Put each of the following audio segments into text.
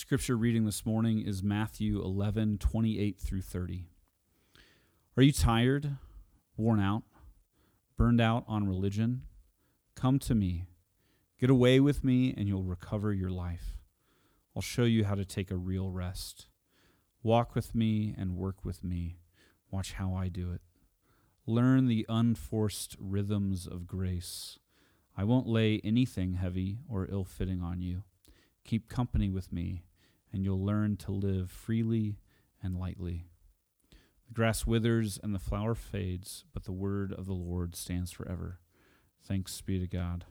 Scripture reading this morning is Matthew 11, 28 through 30. Are you tired, worn out, burned out on religion? Come to me. Get away with me, and you'll recover your life. I'll show you how to take a real rest. Walk with me and work with me. Watch how I do it. Learn the unforced rhythms of grace. I won't lay anything heavy or ill fitting on you. Keep company with me, and you'll learn to live freely and lightly. The grass withers and the flower fades, but the word of the Lord stands forever. Thanks be to God.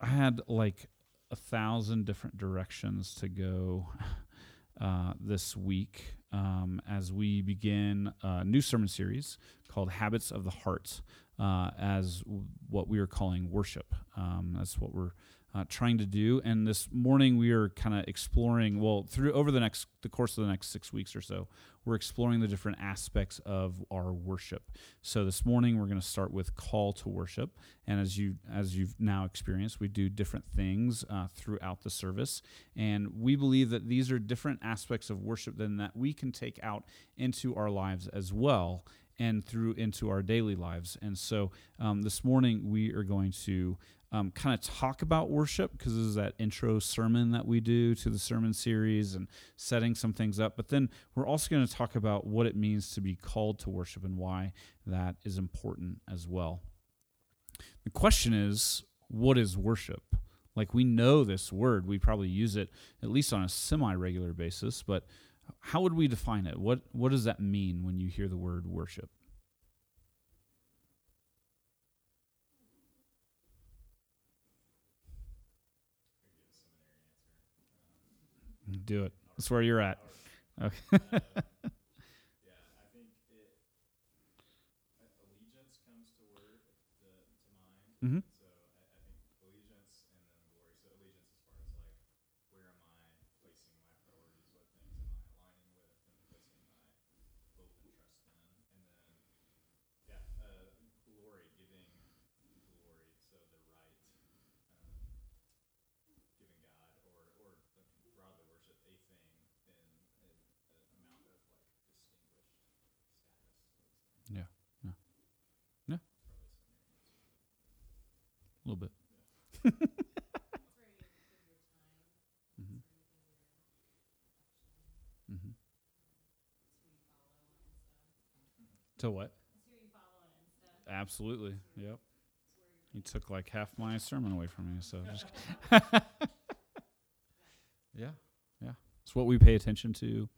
I had like a thousand different directions to go uh, this week um, as we begin a new sermon series called Habits of the Heart, uh, as w- what we are calling worship. Um, that's what we're uh, trying to do. And this morning we are kind of exploring. Well, through over the next the course of the next six weeks or so, we're exploring the different aspects of our worship. So this morning we're going to start with call to worship, and as you as you've now experienced, we do different things uh, throughout the service, and we believe that these are different aspects of worship than that we can take out into our lives as well and through into our daily lives. And so um, this morning we are going to um, kind of talk about worship because this is that intro sermon that we do to the sermon series and setting some things up. But then we're also going to talk about what it means to be called to worship and why that is important as well. The question is, what is worship? Like we know this word, we probably use it at least on a semi-regular basis, but how would we define it? What what does that mean when you hear the word worship? Do it. That's where you're at. Okay. yeah, I think it allegiance comes to word the, to mind. mm-hmm. So I, I think allegiance and then glory. So allegiance as far as like where am I placing my priorities? What things am I aligning with and placing my hope and trust in? And then yeah, uh, glory, giving glory. So the right, um, giving God or or the, broadly worship a thing in, in an amount of like distinguished status. Yeah. Yeah. Yeah. A little bit. mm-hmm. Mm-hmm. To what? Absolutely. Yep. You took like half my sermon away from me, so just Yeah. Yeah. It's what we pay attention to.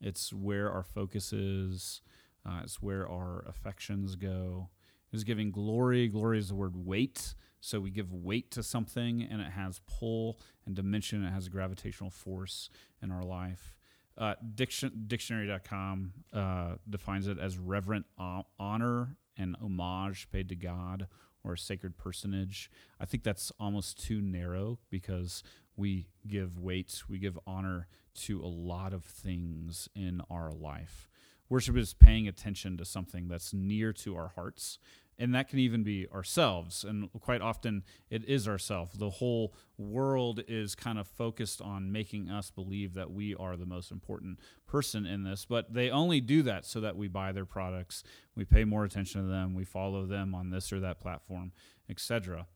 It's where our focus is. Uh, it's where our affections go. It's giving glory. Glory is the word weight. So we give weight to something and it has pull and dimension. It has a gravitational force in our life. Uh, diction, dictionary.com uh, defines it as reverent honor and homage paid to God or a sacred personage. I think that's almost too narrow because we give weight, we give honor to a lot of things in our life. Worship is paying attention to something that's near to our hearts and that can even be ourselves and quite often it is ourselves. The whole world is kind of focused on making us believe that we are the most important person in this but they only do that so that we buy their products we pay more attention to them we follow them on this or that platform etc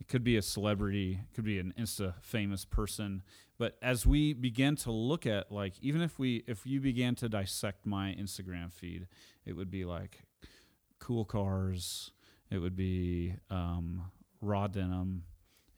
it could be a celebrity it could be an insta famous person but as we begin to look at like even if we if you began to dissect my instagram feed it would be like cool cars. It would be um, raw denim.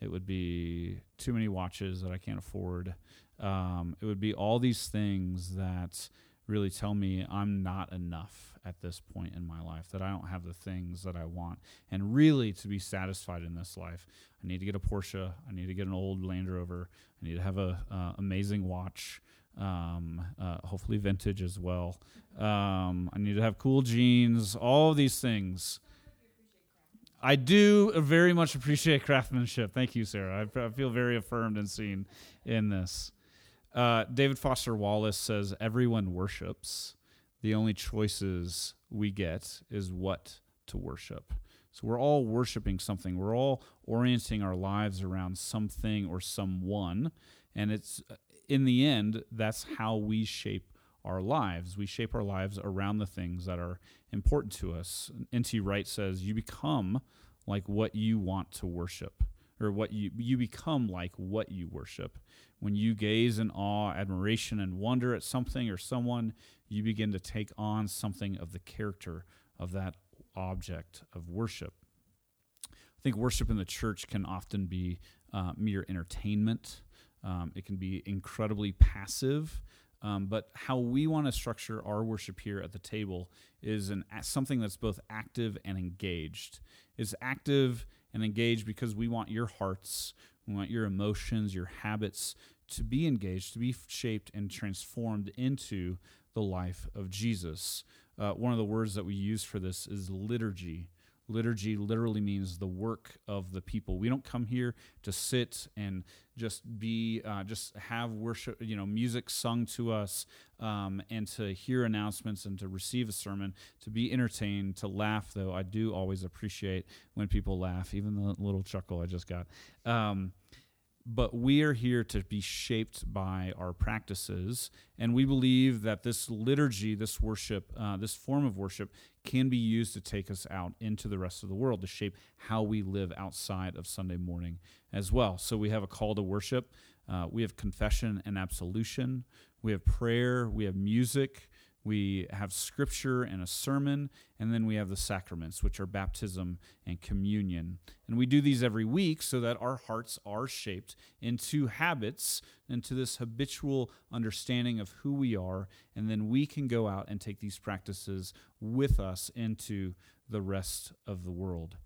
It would be too many watches that I can't afford. Um, it would be all these things that really tell me I'm not enough at this point in my life, that I don't have the things that I want. And really, to be satisfied in this life, I need to get a Porsche. I need to get an old Land Rover. I need to have a uh, amazing watch um, uh, hopefully vintage as well. Um, I need to have cool jeans, all these things. I do very much appreciate craftsmanship. Thank you, Sarah. I, I feel very affirmed and seen in this. Uh, David Foster Wallace says, Everyone worships. The only choices we get is what to worship. So we're all worshiping something. We're all orienting our lives around something or someone. And it's in the end, that's how we shape our lives. We shape our lives around the things that are important to us. N.T. Wright says, You become like what you want to worship, or what you, you become like what you worship. When you gaze in awe, admiration, and wonder at something or someone, you begin to take on something of the character of that object of worship. I think worship in the church can often be uh, mere entertainment. Um, it can be incredibly passive. Um, but how we want to structure our worship here at the table is an something that's both active and engaged. It's active and engaged because we want your hearts, we want your emotions, your habits to be engaged, to be shaped and transformed into the life of Jesus. Uh, one of the words that we use for this is liturgy. Liturgy literally means the work of the people. We don't come here to sit and just be, uh, just have worship, you know, music sung to us, um, and to hear announcements and to receive a sermon, to be entertained, to laugh. Though I do always appreciate when people laugh, even the little chuckle I just got. Um, but we are here to be shaped by our practices. And we believe that this liturgy, this worship, uh, this form of worship, can be used to take us out into the rest of the world, to shape how we live outside of Sunday morning as well. So we have a call to worship, uh, we have confession and absolution, we have prayer, we have music, we have scripture and a sermon, and then we have the sacraments, which are baptism and communion. And we do these every week so that our hearts are shaped into habits, into this habitual understanding of who we are, and then we can go out and take these practices with us into the rest of the world.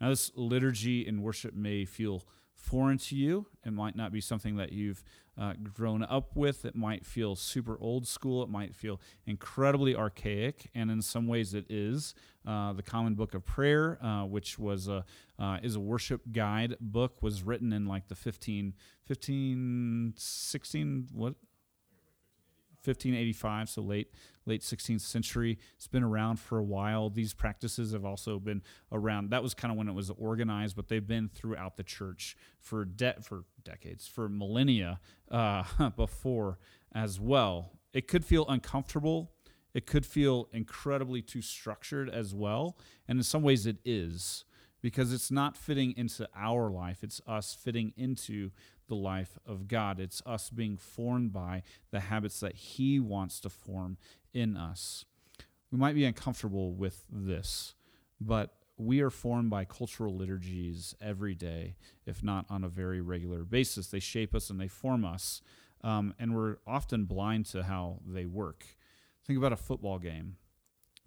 Now, this liturgy and worship may feel foreign to you. It might not be something that you've uh, grown up with. It might feel super old school. It might feel incredibly archaic, and in some ways it is. Uh, the Common Book of Prayer, uh, which was a uh, is a worship guide book, was written in like the 15, 15 16 what 1585, so late late 16th century. It's been around for a while. These practices have also been around. That was kind of when it was organized, but they've been throughout the church for de- for decades, for millennia uh, before as well. It could feel uncomfortable. It could feel incredibly too structured as well, and in some ways it is because it's not fitting into our life. It's us fitting into the life of God. It's us being formed by the habits that He wants to form in us. We might be uncomfortable with this, but we are formed by cultural liturgies every day, if not on a very regular basis. They shape us and they form us, um, and we're often blind to how they work. Think about a football game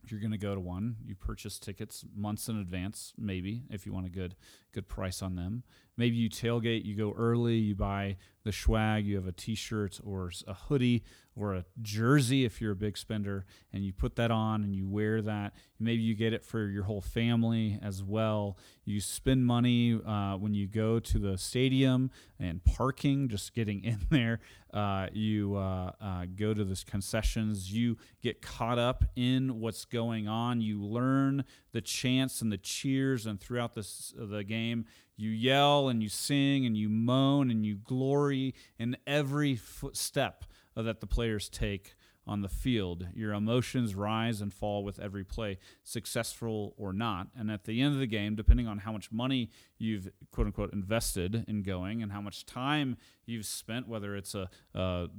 if you're going to go to one, you purchase tickets months in advance, maybe if you want a good good price on them. Maybe you tailgate, you go early, you buy the swag, you have a T-shirt or a hoodie or a jersey if you're a big spender, and you put that on and you wear that. Maybe you get it for your whole family as well. You spend money uh, when you go to the stadium and parking, just getting in there. Uh, you uh, uh go to the concessions. You get caught up in what's going on. You learn the chants and the cheers, and throughout this, the game, you yell and you sing and you moan and you glory in every footstep that the players take on the field. Your emotions rise and fall with every play, successful or not. And at the end of the game, depending on how much money you've quote unquote invested in going and how much time you've spent, whether it's a,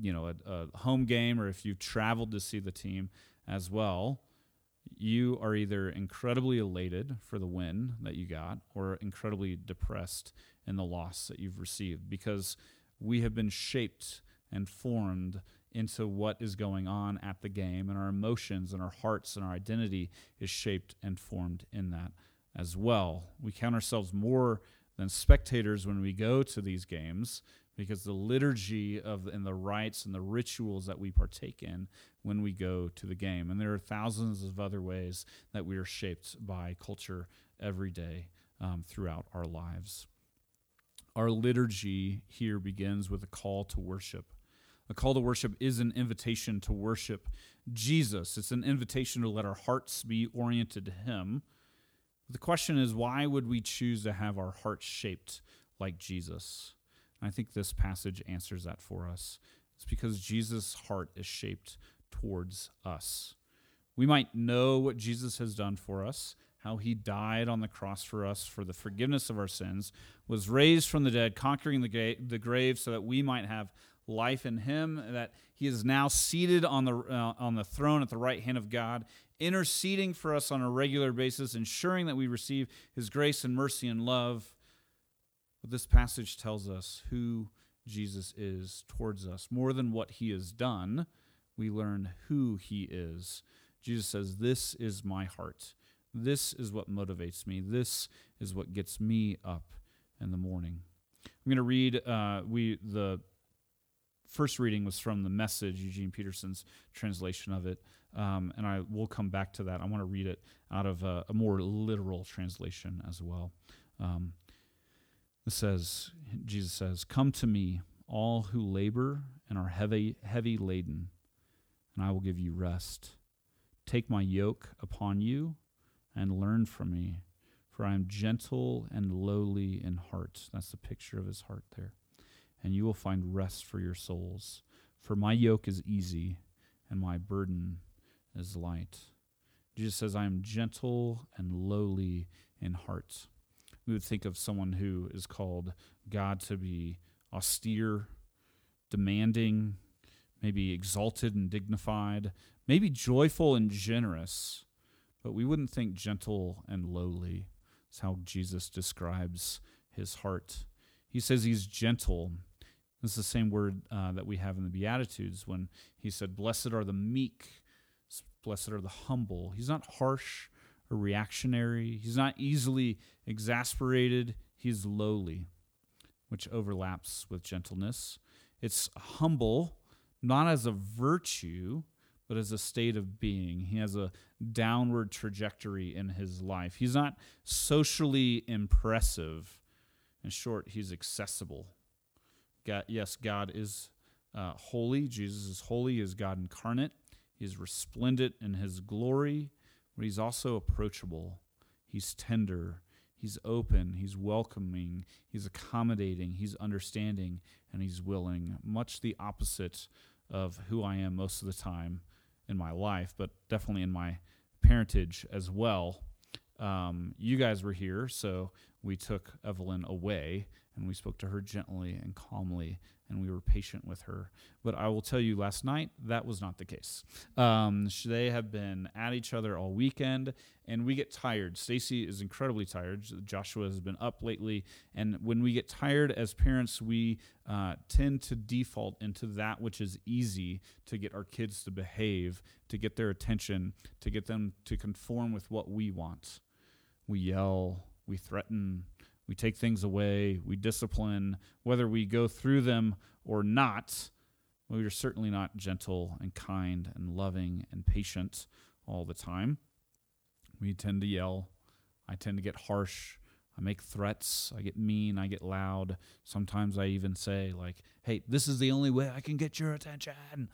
you know a, a home game or if you've traveled to see the team as well, you are either incredibly elated for the win that you got or incredibly depressed in the loss that you've received because we have been shaped and formed into what is going on at the game and our emotions and our hearts and our identity is shaped and formed in that as well. We count ourselves more than spectators when we go to these games because the liturgy of and the rites and the rituals that we partake in when we go to the game. And there are thousands of other ways that we are shaped by culture every day um, throughout our lives. Our liturgy here begins with a call to worship. A call to worship is an invitation to worship Jesus. It's an invitation to let our hearts be oriented to Him The question is, why would we choose to have our hearts shaped like Jesus? And I think this passage answers that for us. It's because Jesus' heart is shaped towards us. We might know what Jesus has done for us, how he died on the cross for us for the forgiveness of our sins, was raised from the dead, conquering the, ga- the grave so that we might have life in him, that he is now seated on the, uh, on the throne at the right hand of God, interceding for us on a regular basis, ensuring that we receive his grace and mercy and love. But this passage tells us who Jesus is towards us. More than what he has done, we learn who he is. Jesus says, This is my heart. This is what motivates me. This is what gets me up in the morning. I'm going to read. Uh, we the first reading was from the Message, Eugene Peterson's translation of it, um, and I will come back to that. I want to read it out of a, a more literal translation as well. Um, it says, Jesus says, "Come to me, all who labor and are heavy heavy laden, and I will give you rest. Take my yoke upon you." and learn from me, for I am gentle and lowly in heart. That's the picture of his heart there. And you will find rest for your souls. For my yoke is easy and my burden is light. Jesus says, I am gentle and lowly in heart. We would think of someone who is called God to be austere, demanding, maybe exalted and dignified, maybe joyful and generous but we wouldn't think gentle and lowly. That's how Jesus describes his heart. He says he's gentle. This is the same word uh, that we have in the Beatitudes when he said, Blessed are the meek, blessed are the humble. He's not harsh or reactionary, he's not easily exasperated, he's lowly, which overlaps with gentleness. It's humble, not as a virtue, but as a state of being. He has a downward trajectory in his life. He's not socially impressive. In short, he's accessible. God, yes, God is uh, holy. Jesus is holy, he is God incarnate. He is resplendent in his glory, but he's also approachable. He's tender. He's open. He's welcoming. He's accommodating. He's understanding. And he's willing. Much the opposite of who I am most of the time in my life, but definitely in my parentage as well. Um, you guys were here, so we took Evelyn away and we spoke to her gently and calmly and we were patient with her. But I will tell you, last night, that was not the case. Um, they have been at each other all weekend and we get tired. Stacy is incredibly tired. Joshua has been up lately. And when we get tired as parents, we uh, tend to default into that which is easy to get our kids to behave, to get their attention, to get them to conform with what we want. We yell, we threaten, we take things away, we discipline, whether we go through them or not. We are certainly not gentle and kind and loving and patient all the time. We tend to yell. I tend to get harsh. I make threats. I get mean. I get loud. Sometimes I even say, like, hey, this is the only way I can get your attention.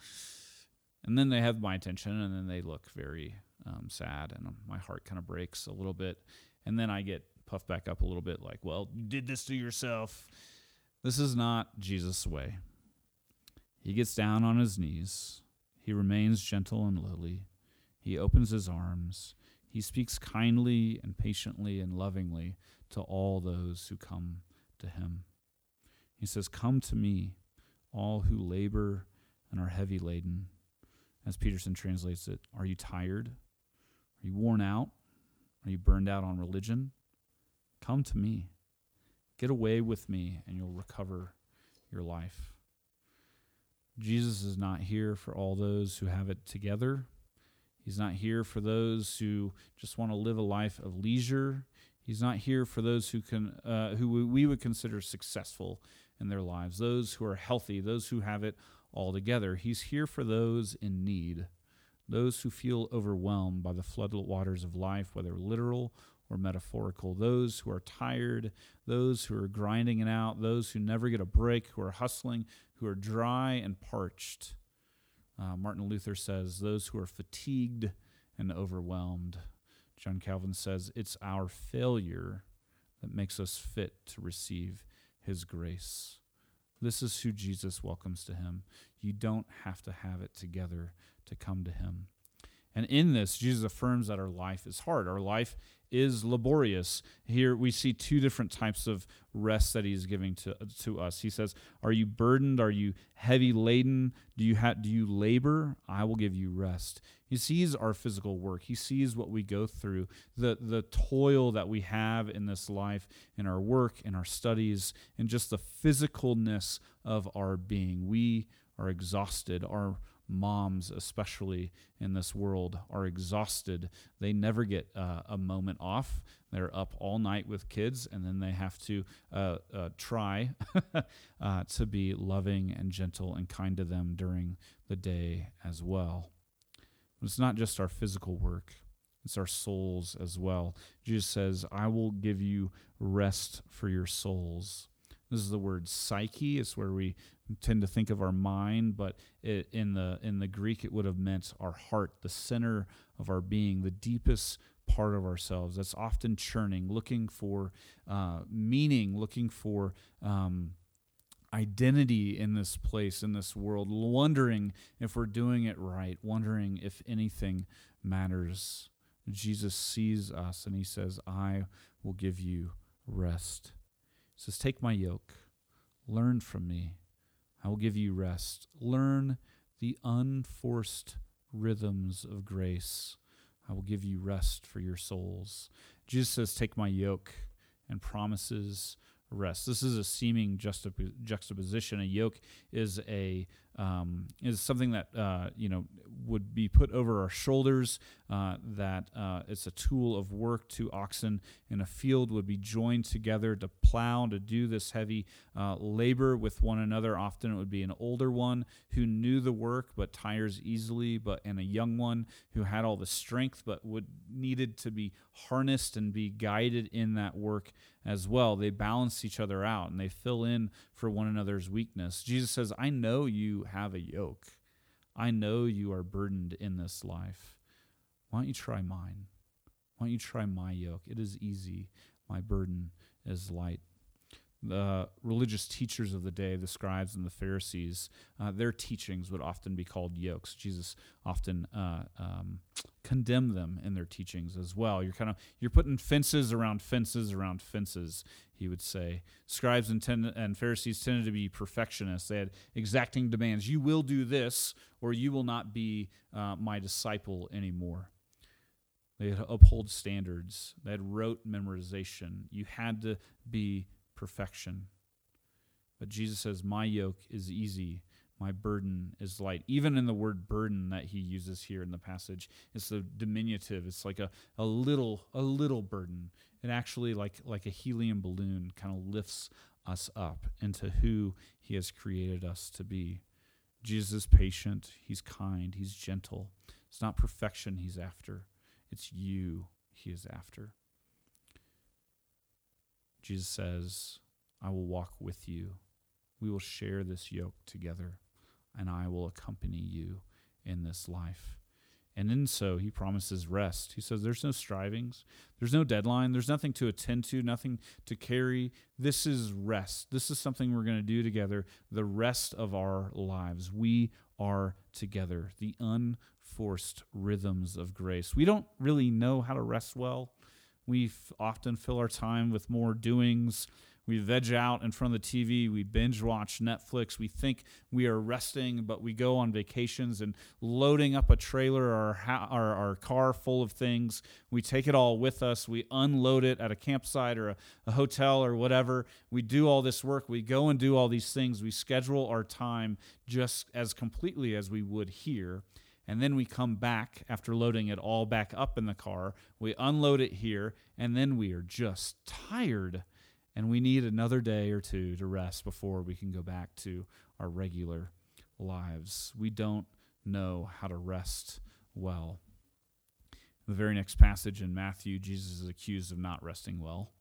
And then they have my attention, and then they look very um, sad, and my heart kind of breaks a little bit. And then I get puffed back up a little bit, like, well, you did this to yourself. This is not Jesus' way. He gets down on his knees. He remains gentle and lowly. He opens his arms. He speaks kindly and patiently and lovingly to all those who come to him. He says, Come to me, all who labor and are heavy laden. As Peterson translates it, are you tired? Are you worn out? Are you burned out on religion? Come to me. Get away with me, and you'll recover your life. Jesus is not here for all those who have it together. He's not here for those who just want to live a life of leisure. He's not here for those who can, uh, who we would consider successful in their lives, those who are healthy, those who have it all together. He's here for those in need, those who feel overwhelmed by the flood waters of life, whether literal or metaphorical, those who are tired, those who are grinding it out, those who never get a break, who are hustling, who are dry and parched. Uh, Martin Luther says, those who are fatigued and overwhelmed. John Calvin says, It's our failure that makes us fit to receive his grace. This is who Jesus welcomes to him. You don't have to have it together to come to him. And in this, Jesus affirms that our life is hard. Our life is laborious. Here we see two different types of rest that he's giving to, to us. He says, Are you burdened? Are you heavy laden? Do you, ha- do you labor? I will give you rest. He sees our physical work. He sees what we go through, the, the toil that we have in this life, in our work, in our studies, in just the physicalness of our being. We are exhausted. Our moms, especially in this world, are exhausted. They never get uh, a moment off. They're up all night with kids, and then they have to uh, uh, try uh, to be loving and gentle and kind to them during the day as well. It's not just our physical work. It's our souls as well. Jesus says, I will give you rest for your souls. This is the word psyche. It's where we tend to think of our mind, but it, in the in the Greek, it would have meant our heart, the center of our being, the deepest part of ourselves. That's often churning, looking for uh, meaning, looking for. Um, identity in this place, in this world, wondering if we're doing it right, wondering if anything matters. Jesus sees us and he says, I will give you rest. Says, Take my yoke, learn from me. I will give you rest. Learn the unforced rhythms of grace. I will give you rest for your souls. Jesus says, Take my yoke and promises rest. This is a seeming juxtaposition. A yoke is a um, is something that uh, you know would be put over our shoulders. Uh, that uh, it's a tool of work. Two oxen in a field would be joined together to plow to do this heavy uh, labor with one another. Often it would be an older one who knew the work but tires easily, but and a young one who had all the strength but would needed to be harnessed and be guided in that work as well. They balance each other out and they fill in for one another's weakness. Jesus says, "I know you have a yoke. I know you are burdened in this life. Why don't you try mine? Why don't you try my yoke? It is easy. My burden is light. The religious teachers of the day, the scribes and the Pharisees, uh, their teachings would often be called yokes. Jesus often uh, um, condemned them in their teachings as well. You're kind of you're putting fences around fences around fences he would say. Scribes and, tend, and Pharisees tended to be perfectionists. They had exacting demands. You will do this, or you will not be uh, my disciple anymore. They had uphold standards. They had rote memorization. You had to be perfection. But Jesus says, My yoke is easy my burden is light. Even in the word burden that he uses here in the passage, it's the diminutive. It's like a, a little a little burden. It actually like like a helium balloon kind of lifts us up into who he has created us to be. Jesus is patient, he's kind, he's gentle. It's not perfection he's after. It's you he is after. Jesus says, I will walk with you. We will share this yoke together and I will accompany you in this life. And in so, he promises rest. He says, There's no strivings, there's no deadline, there's nothing to attend to, nothing to carry. This is rest. This is something we're going to do together the rest of our lives. We are together, the unforced rhythms of grace. We don't really know how to rest well. We often fill our time with more doings we veg out in front of the TV. We binge watch Netflix. We think we are resting, but we go on vacations and loading up a trailer or our, ha- our, our car full of things. We take it all with us. We unload it at a campsite or a, a hotel or whatever. We do all this work. We go and do all these things. We schedule our time just as completely as we would here and then we come back after loading it all back up in the car. We unload it here, and then we are just tired and we need another day or two to rest before we can go back to our regular lives. We don't know how to rest well. The very next passage in Matthew, Jesus is accused of not resting well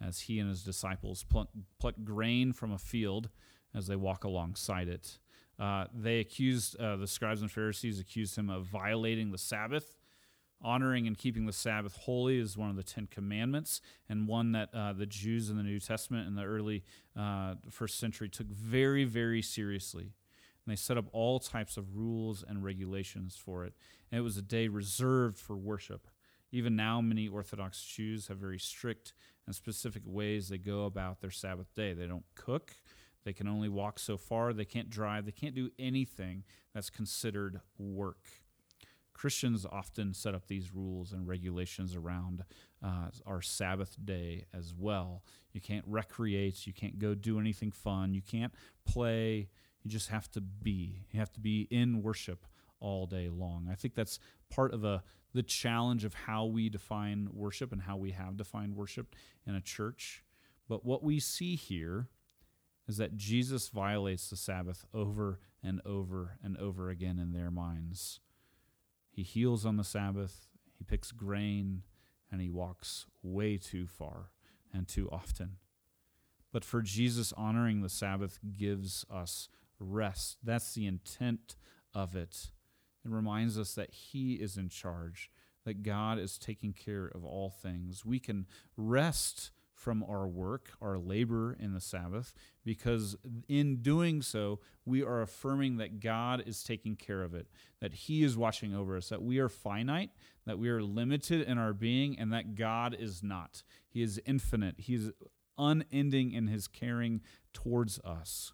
as he and his disciples pluck, pluck grain from a field as they walk alongside it. Uh, they accused, uh, the scribes and Pharisees accused him of violating the Sabbath. honoring and keeping the Sabbath holy is one of the Ten Commandments, and one that uh, the Jews in the New Testament in the early uh, first century took very, very seriously. And they set up all types of rules and regulations for it. And it was a day reserved for worship. Even now, many Orthodox Jews have very strict and specific ways they go about their Sabbath day. They don't cook, they can only walk so far, they can't drive, they can't do anything that's considered work. Christians often set up these rules and regulations around uh, our Sabbath day as well. You can't recreate, you can't go do anything fun, you can't play, you just have to be. You have to be in worship all day long. I think that's part of a the challenge of how we define worship and how we have defined worship in a church. But what we see here is that Jesus violates the Sabbath over and over and over again in their minds. He heals on the Sabbath, he picks grain, and he walks way too far and too often. But for Jesus, honoring the Sabbath gives us rest. That's the intent of it. It reminds us that He is in charge, that God is taking care of all things. We can rest from our work, our labor in the Sabbath, because in doing so, we are affirming that God is taking care of it, that He is watching over us, that we are finite, that we are limited in our being, and that God is not. He is infinite, He is unending in His caring towards us.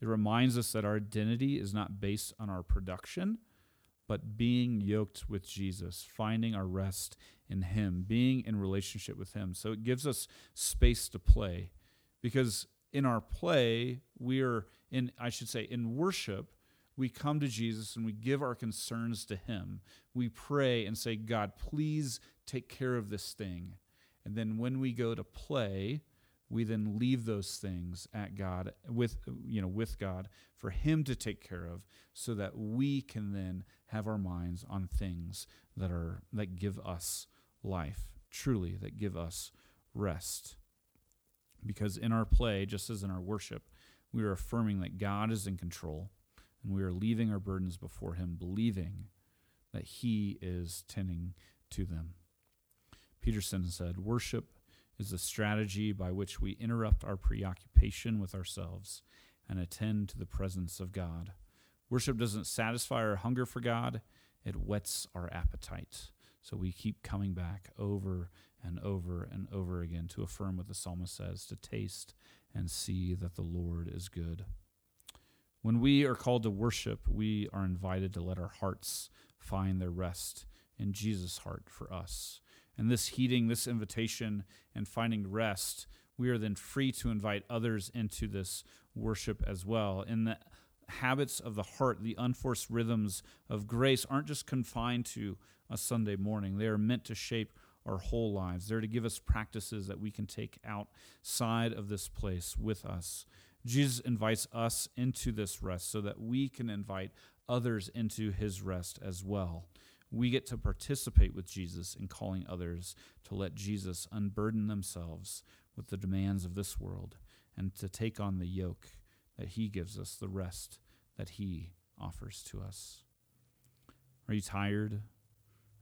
It reminds us that our identity is not based on our production but being yoked with Jesus, finding our rest in Him, being in relationship with Him. So it gives us space to play because in our play, we are in, I should say, in worship, we come to Jesus and we give our concerns to Him. We pray and say, God, please take care of this thing. And then when we go to play, we then leave those things at God with you know with God for him to take care of so that we can then have our minds on things that are that give us life truly that give us rest because in our play just as in our worship we are affirming that God is in control and we are leaving our burdens before him believing that he is tending to them Peterson said worship is a strategy by which we interrupt our preoccupation with ourselves and attend to the presence of God. Worship doesn't satisfy our hunger for God, it whets our appetite. So we keep coming back over and over and over again to affirm what the psalmist says to taste and see that the Lord is good. When we are called to worship, we are invited to let our hearts find their rest in Jesus' heart for us and this heeding this invitation and finding rest, we are then free to invite others into this worship as well. In the habits of the heart, the unforced rhythms of grace aren't just confined to a Sunday morning, they are meant to shape our whole lives. They're to give us practices that we can take outside of this place with us. Jesus invites us into this rest so that we can invite others into his rest as well we get to participate with Jesus in calling others to let Jesus unburden themselves with the demands of this world and to take on the yoke that he gives us, the rest that he offers to us. Are you tired?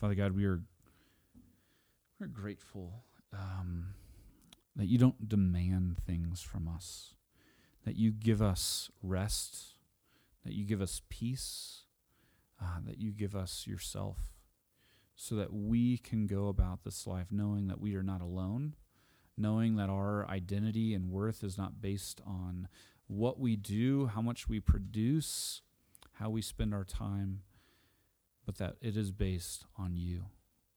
Father God, we are we're grateful um, that you don't demand things from us, that you give us rest, that you give us peace, uh, that you give us yourself so that we can go about this life knowing that we are not alone, knowing that our identity and worth is not based on what we do, how much we produce, how we spend our time, but that it is based on you.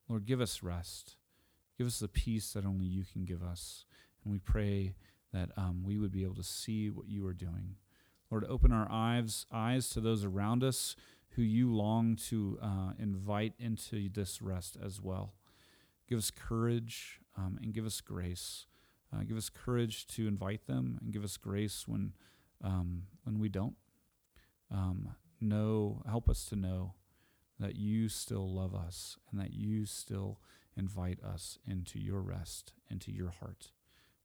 Lord, give us rest. Give us the peace that only you can give us. And we pray that um, we would be able to see what you are doing. Lord, open our eyes, eyes to those around us who you long to uh, invite into this rest as well. give us courage um, and give us grace. Uh, give us courage to invite them and give us grace when um, when we don't. Um, know, help us to know that you still love us and that you still invite us into your rest, into your heart.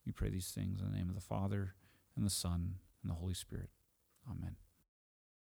We pray these things in the name of the Father and the Son and the Holy Spirit. Amen.